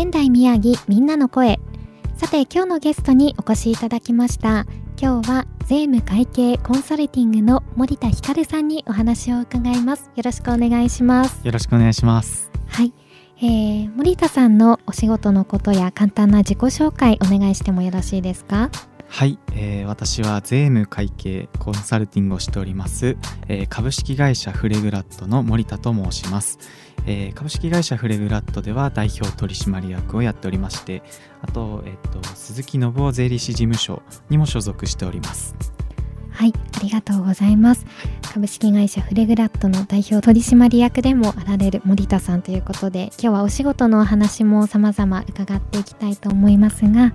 仙台宮城みんなの声。さて今日のゲストにお越しいただきました。今日は税務会計コンサルティングの森田光さんにお話を伺います。よろしくお願いします。よろしくお願いします。はい、えー、森田さんのお仕事のことや簡単な自己紹介お願いしてもよろしいですか？はい、えー、私は税務会計コンサルティングをしております、えー、株式会社フレグラットの森田と申します。えー、株式会社フレグラットでは代表取締役をやっておりましてあと,、えーと、鈴木信夫税理士事務所にも所属しております。はいありがとうございます。株式会社フレグラットの代表取締役でもあられる森田さんということで今日はお仕事のお話も様々伺っていきたいと思いますが、はい、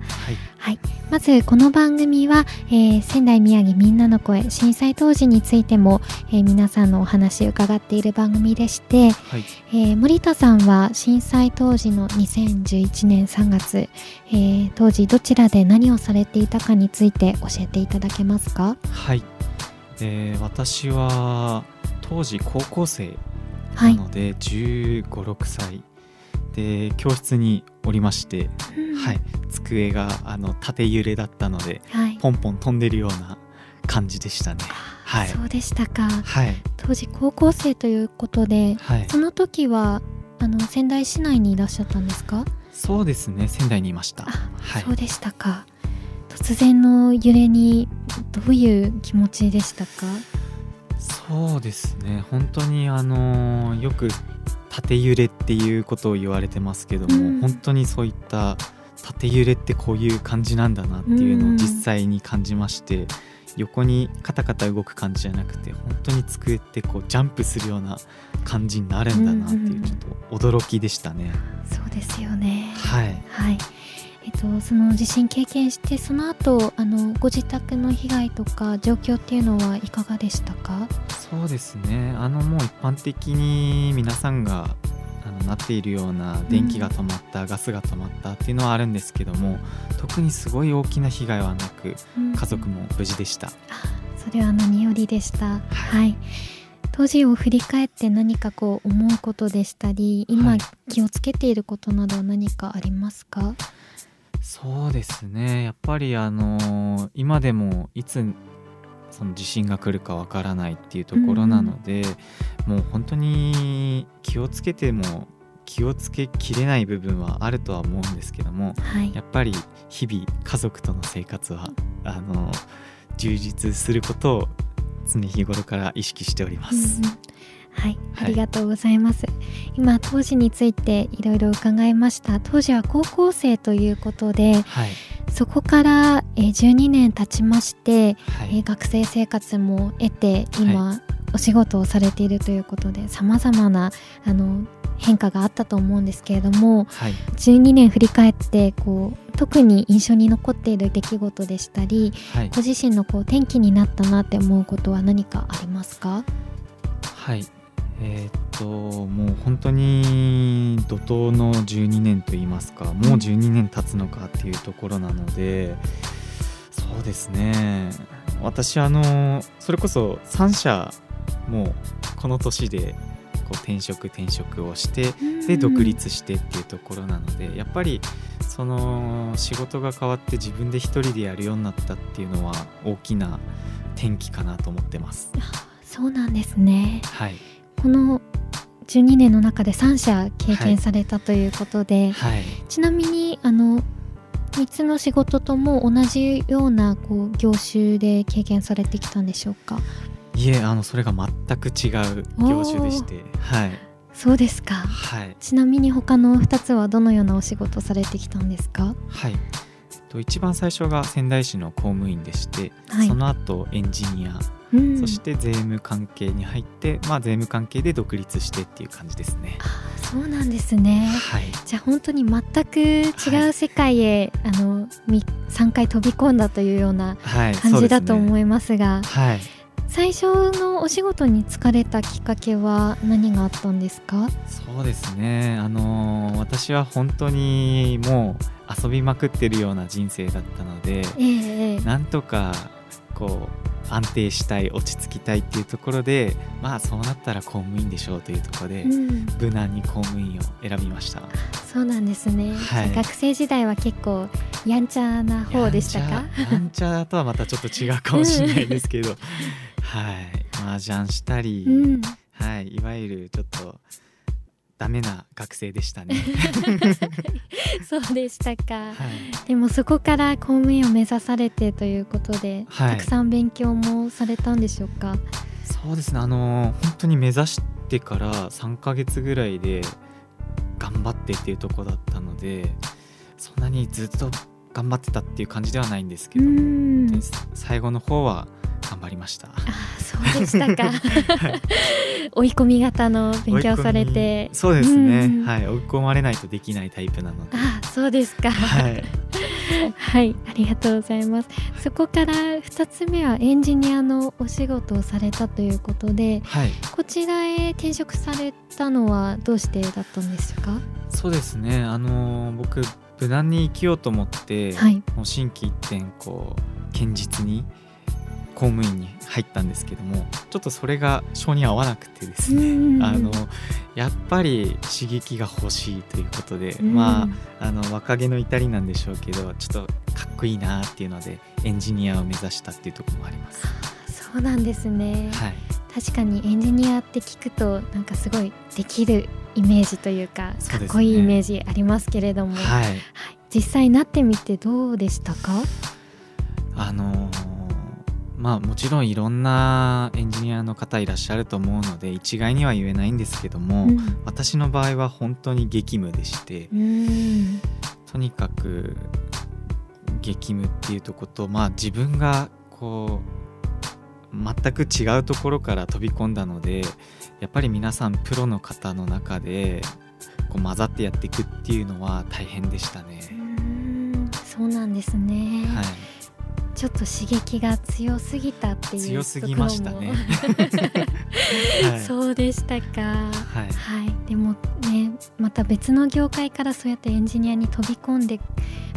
はい、まずこの番組は、えー、仙台宮城みんなの声震災当時についても、えー、皆さんのお話伺っている番組でして、はい、えー、森田さんは震災当時の2011年3月、え当時どちらで何をされていたかについて教えていただけますか？はい、えー、私は当時高校生なので、はい、1 5 6歳で教室におりまして、うん、はい、机があの縦揺れだったので、はい、ポンポン飛んでるような感じでしたね。はい、そうでしたか、はい、当時高校生ということで、はい、その時はあの仙台市内にいらっしゃったんですか？そうですね。仙台にいました、はい、そうでしたか。突然の揺れにどういう気持ちでしたか？そうですね。本当にあのよく縦揺れっていうことを言われてますけども、うん、本当にそういった縦揺れってこういう感じなんだなっていうのを実際に感じまして、うん、横にカタカタ動く感じじゃなくて本当に机ってこうジャンプするような感じになるんだなっていうちょっと驚きでしたね。うん、そうですよね。はい、はい。えっと、その地震経験してその後あのご自宅の被害とか状況っていうのはいかがでしたか？そうですね。あのもう一般的に皆さんがなっているような電気が止まった、うん、ガスが止まったっていうのはあるんですけども特にすごい大きな被害はなく、うん、家族も無事でした。それは何よりでした。はい、はい。当時を振り返って何かこう思うことでしたり今気をつけていることなど何かありますか、はいそうですね。やっぱりあの今でもいつその地震が来るかわからないっていうところなので、うん、もう本当に気をつけても気をつけきれない部分はあるとは思うんですけども、はい、やっぱり日々家族との生活はあの充実することを常日頃から意識しております。うんはい、ありがとうございます。今当時についていろいろ伺いました。当時は高校生ということで、はい、そこからえ12年経ちまして、はい、え学生生活も得て今、お仕事をされているということで、さまざまなあの変化があったと思うんですけれども、はい、12年振り返ってこう特に印象に残っている出来事でしたり、はい、ご自身のこう転機になったなって思うことは何かありますか？はい。えー、っともう本当に怒涛の12年といいますかもう12年経つのかっていうところなのでそうですね。私あのそれこそ3社もこの年でこう転職転職をしてで独立してっていうところなのでやっぱりその仕事が変わって自分で一人でやるようになったっていうのは大きな転機かなと思ってます。そうなんですね。はい。この12年の中で3社経験されたということで、はいはい、ちなみにあの3つの仕事とも同じようなこう業種で経験されてきたんでしょうか？いえあのそれが全く違う業種でしてはい。そうですか。はい。ちなみに他の2つはどのようなお仕事をされてきたんですか？はい。えっと一番最初が仙台市の公務員でして、はい。その後エンジニア、うん。そして税務関係に入って、まあ、税務関係で独立してっていう感じですね。あそうなんですね。はい、じゃあ本当に全く違う世界へ、あのみ3回飛び込んだというようなはい、感じだと思いますが。はい、最初のお仕事に就かれたきっかけは何があったんですか？そうですね。あのー私は本当にもう遊びまくってるような人生だったので、ええええ。なんとかこう安定したい落ち着きたいっていうところでまあそうなったら公務員でしょうというところで、うん、無難に公務員を選びました。そうなんですね、はい。学生時代は結構やんちゃな方でしたか？やんちゃとはまたちょっと違うかもしれないですけどはい。麻雀したり、うん、はい。いわゆるちょっとダメな学生でしたね、そうでしたか、はい、でもそこから公務員を目指されてということで、はい。たくさん勉強もされたんでしょうか？そうですね。あのー本当に目指してから3ヶ月ぐらいで頑張ってっていうところだったのでそんなにずっと頑張ってたっていう感じではないんですけうど最後の方は頑張りました。あそうでしたか。追い込み型の勉強されて。みそうですね、うん。はい。追い込まれないとできないタイプなので。あそうですか。はい。はい、ありがとうございます。そこから2つ目はエンジニアのお仕事をされたということで、はい。こちらへ転職されたのはどうしてだったんですか？そうですね。あのー僕無難に生きようと思って、はい、もう心機一転こう堅実に公務員に入ったんですけどもちょっとそれが性に合わなくてですねあのやっぱり刺激が欲しいということで、まああの若気の至りなんでしょうけどちょっとかっこいいなっていうのでエンジニアを目指したっていうところもあります。そうなんですね。はい、確かにエンジニアって聞くとなんかすごいできるイメージというかかっこいいイメージありますけれども、はい、はい。実際なってみてどうでしたか？あのーまあもちろんいろんなエンジニアの方いらっしゃると思うので一概には言えないんですけども、うん私の場合は本当に激務でしてうんとにかく激務っていうとことまあ自分がこう全く違うところから飛び込んだのでやっぱり皆さんプロの方の中でこう混ざってやっていくっていうのは大変でしたね。うんそうなんですね。はいちょっと刺激が強すぎたっていう強すぎましたね。はい。そうでしたか。はい。はい、でもねまた別の業界からそうやってエンジニアに飛び込んで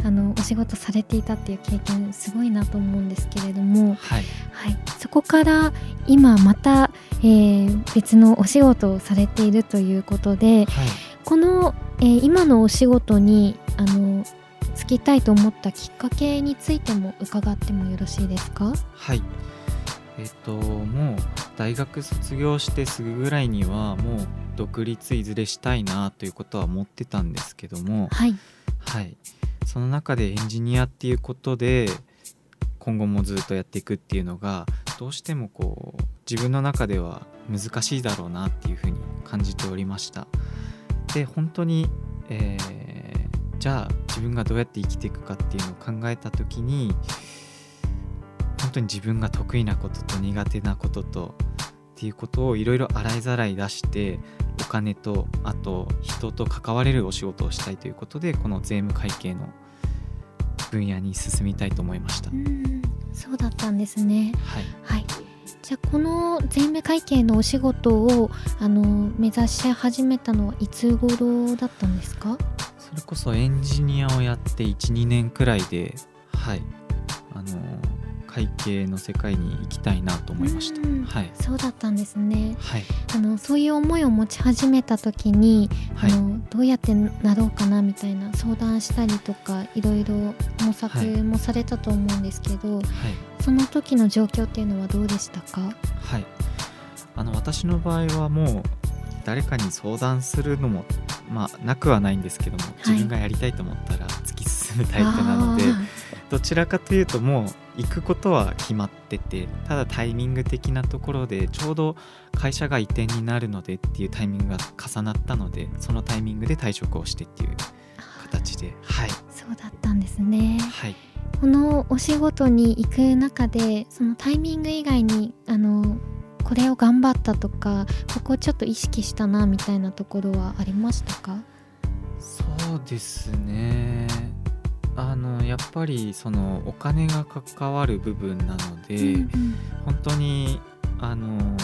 あのお仕事されていたっていう経験すごいなと思うんですけれども、はい。はい、そこから今また、えー別のお仕事をされているということではい。この、えー今のお仕事にあの就きたいと思ったきっかけについても伺ってもよろしいですか？はい。えっともう大学卒業してすぐぐらいにはもう独立いずれしたいなということは思ってたんですけどもはい、はい。その中でエンジニアっていうことで今後もずっとやっていくっていうのがどうしてもこう自分の中では難しいだろうなっていうふうに感じておりました。で本当に、えーじゃあ自分がどうやって生きていくかっていうのを考えた時に本当に自分が得意なことと苦手なこととっていうことをいろいろ洗いざらい出してお金とあと人と関われるお仕事をしたいということでこの税務会計の分野に進みたいと思いました。うんそうだったんですね。はい、はい。じゃあこの税務会計のお仕事をあの目指し始めたのはいつ頃だったんですか？それこそエンジニアをやって12年くらいではいあの会計の世界に行きたいなと思いました。うんはいそうだったんですね。はいあのそういう思いを持ち始めた時に、はいあのどうやってなろうかなみたいな相談したりとかいろいろ模索はいもされたと思うんですけど、はいその時の状況っていうのはどうでしたか？はい、あの私の場合はもう誰かに相談するのもまあなくはないんですけども自分がやりたいと思ったら突き進むタイプなので、あどちらかというともう行くことは決まっててただタイミング的なところでちょうど会社が移転になるのでっていうタイミングが重なったのでそのタイミングで退職をしてっていう形ではい。そうだったんですね。はい。このお仕事に行く中でそのタイミング以外にあのこれを頑張ったとかここをちょっと意識したなみたいなところはありましたか？そうですね。あのやっぱりそのお金が関わる部分なので、うんうん。本当にあの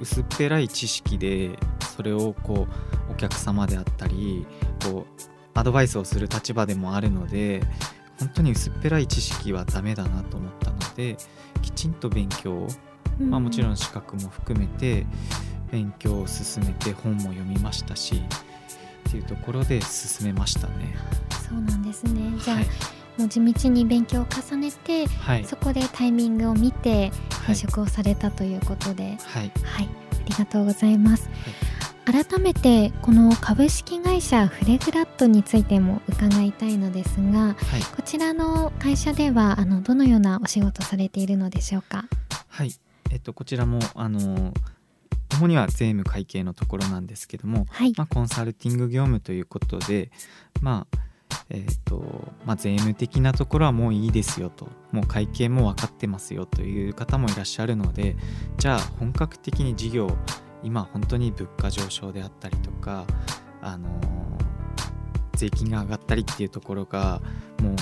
薄っぺらい知識でそれをこうお客様であったりこうアドバイスをする立場でもあるので本当に薄っぺらい知識はダメだなと思ったのできちんと勉強を、まあ、もちろん資格も含めて勉強を進めて本も読みましたしっていうところで進めましたね。そうなんですね。じゃあ、はい、もう地道に勉強を重ねてはい。そこでタイミングを見てはい。転職をされたということで、はい。はい、ありがとうございます。改めてこの株式会社フレグラットについても伺いたいのですが、はい。こちらの会社ではあのどのようなお仕事されているのでしょうか？はい、と、こちらもあの主には税務会計のところなんですけども、はい、まあ、コンサルティング業務ということで、まあえっとまあ、税務的なところはもういいですよともう会計も分かってますよという方もいらっしゃるのでじゃあ本格的に事業今本当に物価上昇であったりとか、あの税金が上がったりっていうところがもう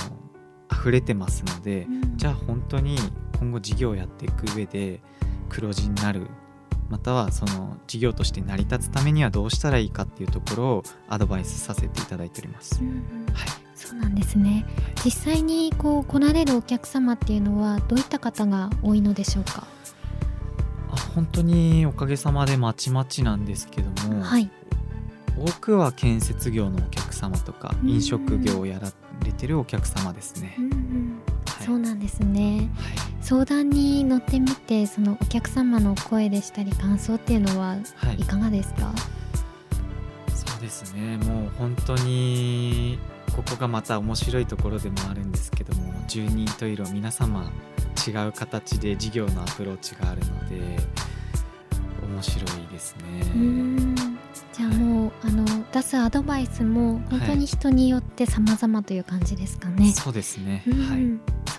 溢れてますので、じゃあ本当に今後事業をやっていく上で黒字になるまたはその事業として成り立つためにはどうしたらいいかっていうところをアドバイスさせていただいておりますうん。うんはい、そうなんですね。実際にこう来られるお客様っていうのはどういった方が多いのでしょうか？あ本当におかげさまでまちまちなんですけども、はい、多くは建設業のお客様とかうん飲食業をやられてるお客様ですねう。んうんはい。そうなんですね。はい。相談に乗ってみてそのお客様の声でしたり感想っていうのははい。いかがですか？そうですね。もう本当にここがまた面白いところでもあるんですけども十人十色皆様違う形で事業のアプローチがあるので面白いですうね。ん。じゃあもう、あの出すアドバイスも本当に人によって様々という感じですかね。そうですね、うん。はい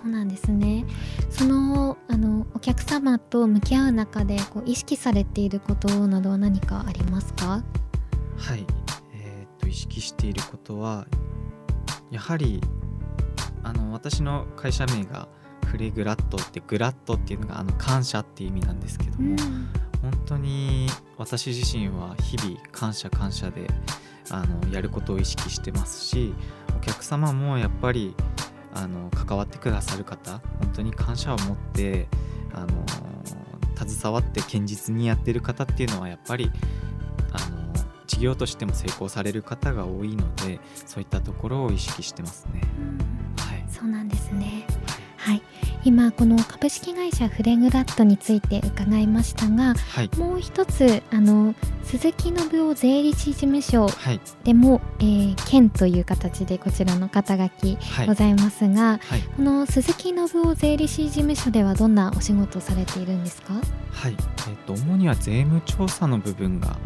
そうなんですね。そのあのお客様と向き合う中でこう意識されていることなどは何かありますか？はい、えーっと意識していることはやはりあの私の会社名がフレグラットってグラットっていうのがあの感謝っていう意味なんですけども、本当に私自身は日々感謝感謝であのやることを意識してますしお客様もやっぱりあの関わってくださる方本当に感謝を持ってあの携わって堅実にやってる方っていうのはやっぱりあの事業としても成功される方が多いのでそういったところを意識してますね。うんはい、そうなんですね。はい。今この株式会社フレグラットについて伺いましたが、はい、もう一つあの鈴木信夫税理士事務所はい、でも、えー、県という形でこちらの肩書きはい、ございますが、はい、この鈴木信夫税理士事務所ではどんなお仕事をされているんですか？はい、えっ、と主には税務調査の部分が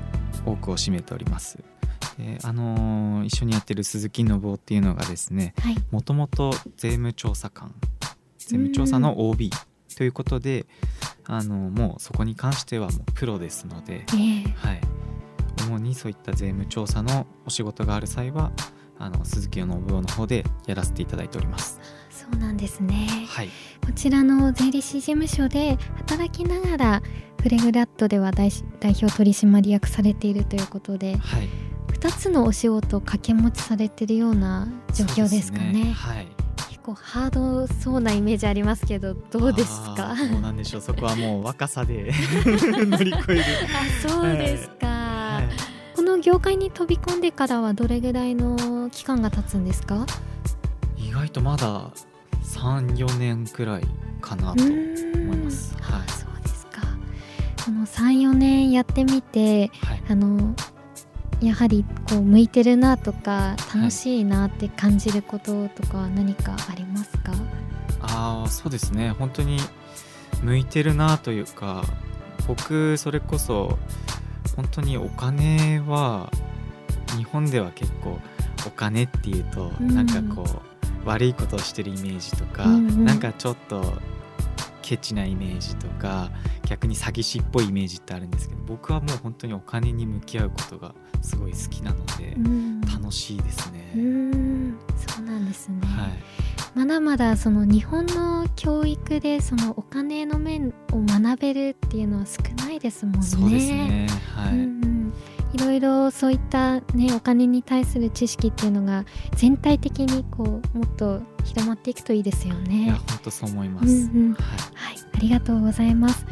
多くを占めております。えーあのー一緒にやってる鈴木信夫っていうのがですね、はい。もともと税務調査官、税務調査の OB ということで、あのもうそこに関してはもうプロですので、えー、はい、主にそういった税務調査のお仕事がある際はあの鈴木信夫の方でやらせていただいております。そうなんですね。はい、こちらの税理士事務所で働きながらフレグラットでは代代表取締役されているということではい、2つのお仕事を掛け持ちされているような状況ですかそうね。はい。結構ハードそうなイメージありますけどどうですか？あーどうなんでしょう。そこはもう若さで 乗り越える、あそうですか、はい、この業界に飛び込んでからはどれぐらいの期間が経つんですか？意外とまだ34年くらいかなと思います。あはい。そうですか。この34年やってみてはい。あのやはりこう向いてるなとか楽しいなって感じることとかは何かありますか、はい、ああそうですね。本当に向いてるなというか僕それこそ本当にお金は日本では結構お金っていうと、なんかこう悪いことをしてるイメージとか、うんうん、なんかちょっとケチなイメージとか逆に詐欺師っぽいイメージってあるんですけど僕はもう本当にお金に向き合うことがすごい好きなので、楽しいですね。うんそうなんですね、はい。まだまだその日本の教育でそのお金の面を学べるっていうのは少ないですもんね。そうですね。はい、うんいろいろそういったねお金に対する知識っていうのが全体的にこうもっと広まっていくといいですよね。いや本当そう思います、うんうん。はい、はい、ありがとうございます。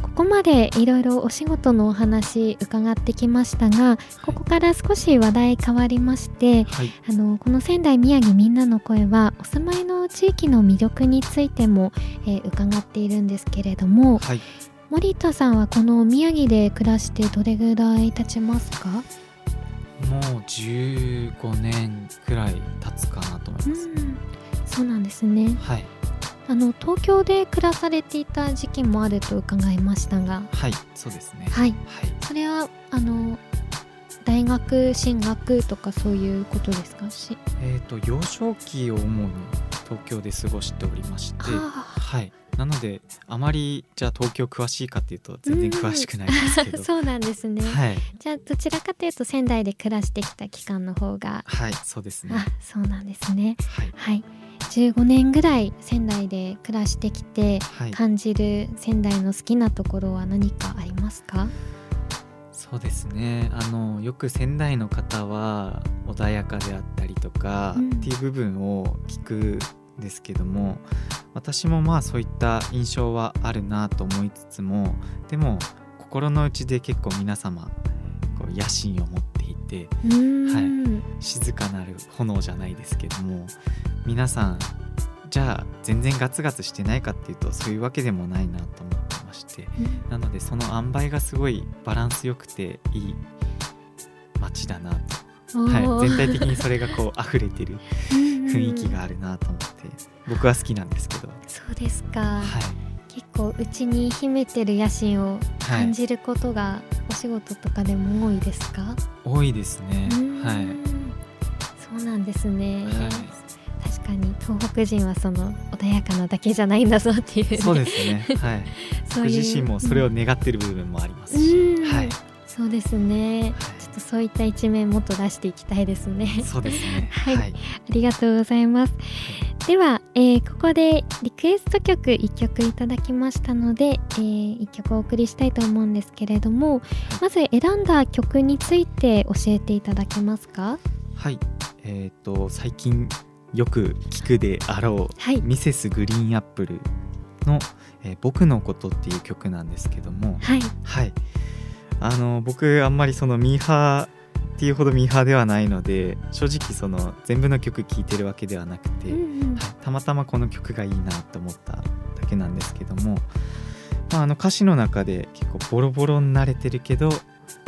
ここまでいろいろお仕事のお話伺ってきましたがここから少し話題変わりまして、はい、あのこの仙台宮城みんなの声はお住まいの地域の魅力についても、えー、伺っているんですけれども、はい、森田さんはこの宮城で暮らしてどれぐらい経ちますか？もう15年くらい経つかなと思います、うん、そうなんですね。はい。あの東京で暮らされていた時期もあると伺いましたが。はいそうですね。はい、はい、それはあの大学進学とかそういうことですか？し。えっ、ー、と幼少期を主に東京で過ごしておりまして。はいなのであまりじゃあ東京詳しいかっていうと全然詳しくないですけど、そうなんですね、はい、じゃあどちらかというと仙台で暮らしてきた期間の方が。はいそうですね。あそうなんですね。はい、はい。15年ぐらい仙台で暮らしてきて、感じる仙台の好きなところは何かありますか？そうですね。あのよく仙台の方は穏やかであったりとか、うん、っていう部分を聞くですけども私もまあそういった印象はあるなと思いつつもでも心の内で結構皆様こう野心を持っていて、はい、静かなる炎じゃないですけども皆さんじゃあ全然ガツガツしてないかっていうとそういうわけでもないなと思ってまして、なのでその塩梅がすごいバランスよくていい街だなと、はい、全体的にそれがこう溢れてる 雰囲気があるなと思って僕は好きなんですけど。そうですか、はい、結構うちに秘めてる野心を感じることがお仕事とかでも多いですか、はい、多いですね。はい。そうなんですね、はい。確かに東北人はその穏やかなだけじゃないんだぞっていう、ね、そうですね。はい。僕自身もそれを願ってる部分もありますし、はい。そうですね、ちょっとそういった一面もっと出していきたいですね。そうですね。はい、はい、ありがとうございます、では、えー、ここでリクエスト曲1曲いただきましたので、えー、1曲お送りしたいと思うんですけれどもまず選んだ曲について教えていただけますか？はい。えっ、ー、と最近よく聞くであろう、はい、ミセスグリーンアップルの、えー「僕のこと」っていう曲なんですけども。はい、はいあの僕あんまりそのミーハーっていうほどミーハーではないので正直その全部の曲聴いてるわけではなくて、うんうん、はい、たまたまこの曲がいいなと思っただけなんですけども、まあ、あの歌詞の中で結構ボロボロになれてるけど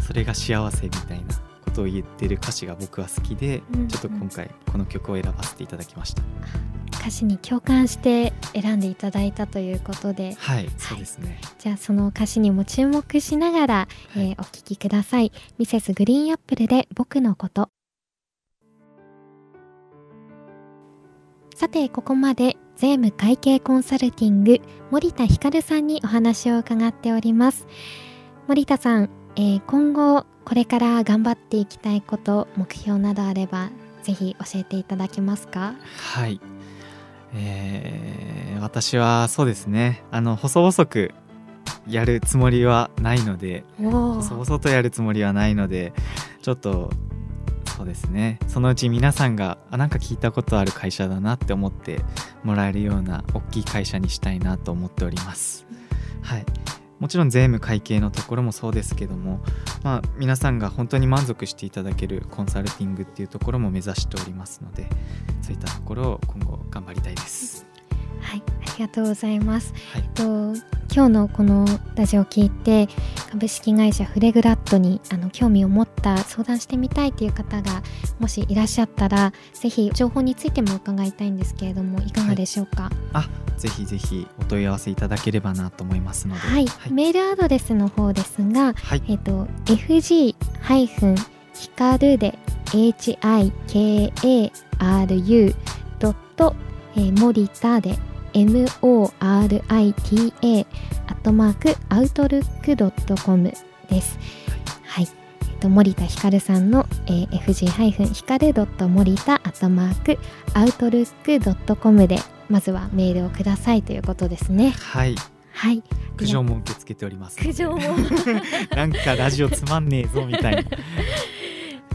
それが幸せみたいなことを言ってる歌詞が僕は好きで、うんうん、ちょっと今回この曲を選ばせていただきました。歌詞に共感して選んでいただいたということで。はい、そうですね。じゃあその歌詞にも注目しながら、はい、えー、お聴きください。ミセスグリーンアップルで僕のこと。さてここまで税務会計コンサルティング森田光さんにお話を伺っております。森田さん、えー、今後これから頑張っていきたいこと目標などあればぜひ教えていただけますか？はいえー、私はそうですね。あの細々くやるつもりはないので細々とやるつもりはないのでちょっとそうですね。そのうち皆さんがあなんか聞いたことある会社だなって思ってもらえるような大きい会社にしたいなと思っております。はいもちろん税務会計のところもそうですけども、まあ、皆さんが本当に満足していただけるコンサルティングっていうところも目指しておりますのでそういったところを今後頑張りたいです。はい、ありがとうございます。はい、と今日のこのラジオを聞いて株式会社フレグラットにあの興味を持った相談してみたいという方がもしいらっしゃったらぜひ情報についても伺いたいんですけれどもいかがでしょうか、あぜひぜひお問い合わせいただければなと思いますので。はい、メールアドレスの方ですが、はい。えっ、と fg- ひかるで hikaru ドット、えー、森田で morita アットマークアウトルックドットコムです。はい。えっと森田ひかるさんの、えー、fg ひかるドット森田アットマークアウトルックドットコムでまずはメールをくださいということですね。はいはい。苦情も受け付けております苦情も なんかラジオつまんねえぞみたいな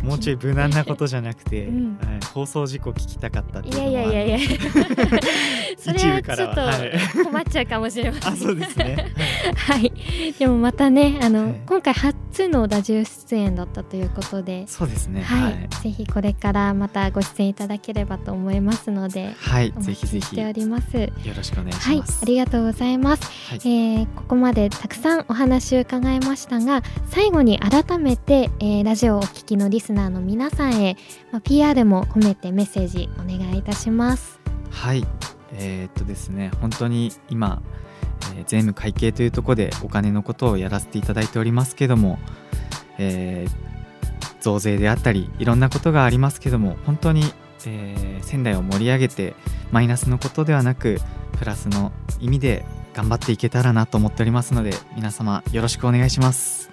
もうちょい無難なことじゃなくて、うん。はい、放送事故聞きたかったっていいうのもやいやいやいや。それはちょっと困っちゃうかもしれません。あそうですね。はい。でもまたね、あの、はい。今回初のラジオ出演だったということで、そうですね。はい、はい、ぜひこれからまたご出演いただければと思いますので、はい。おぜひぜひ。しております。ろしくお願いはいします、、ありがとうございます。はい。えーここまでたくさんお話を伺いましたが最後に改めて、えーラジオをお聞きのリスナーの皆さんへ、まあ、PR も込めてメッセージお願いいたします。はい、えーっとですね、本当に今、えー税務会計というところでお金のことをやらせていただいておりますけども、えー増税であったりいろんなことがありますけども本当に、えー仙台を盛り上げてマイナスのことではなくプラスの意味で頑張っていけたらなと思っておりますので皆様よろしくお願いします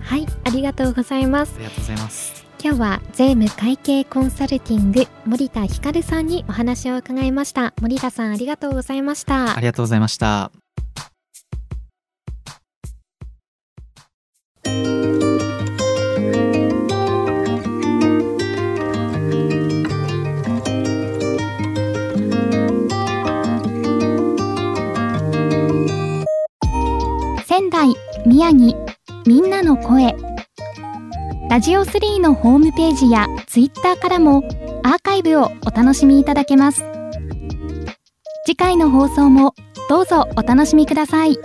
はい、ありがとうございますあ。りがとうございます今日は税務会計コンサルティング森田ひかるさんにお話を伺いました。森田さんありがとうございましたあ。りがとうございました仙台、宮城、みんなの声。ラジオ3のホームページやツイッターからもアーカイブをお楽しみいただけます。次回の放送もどうぞお楽しみください。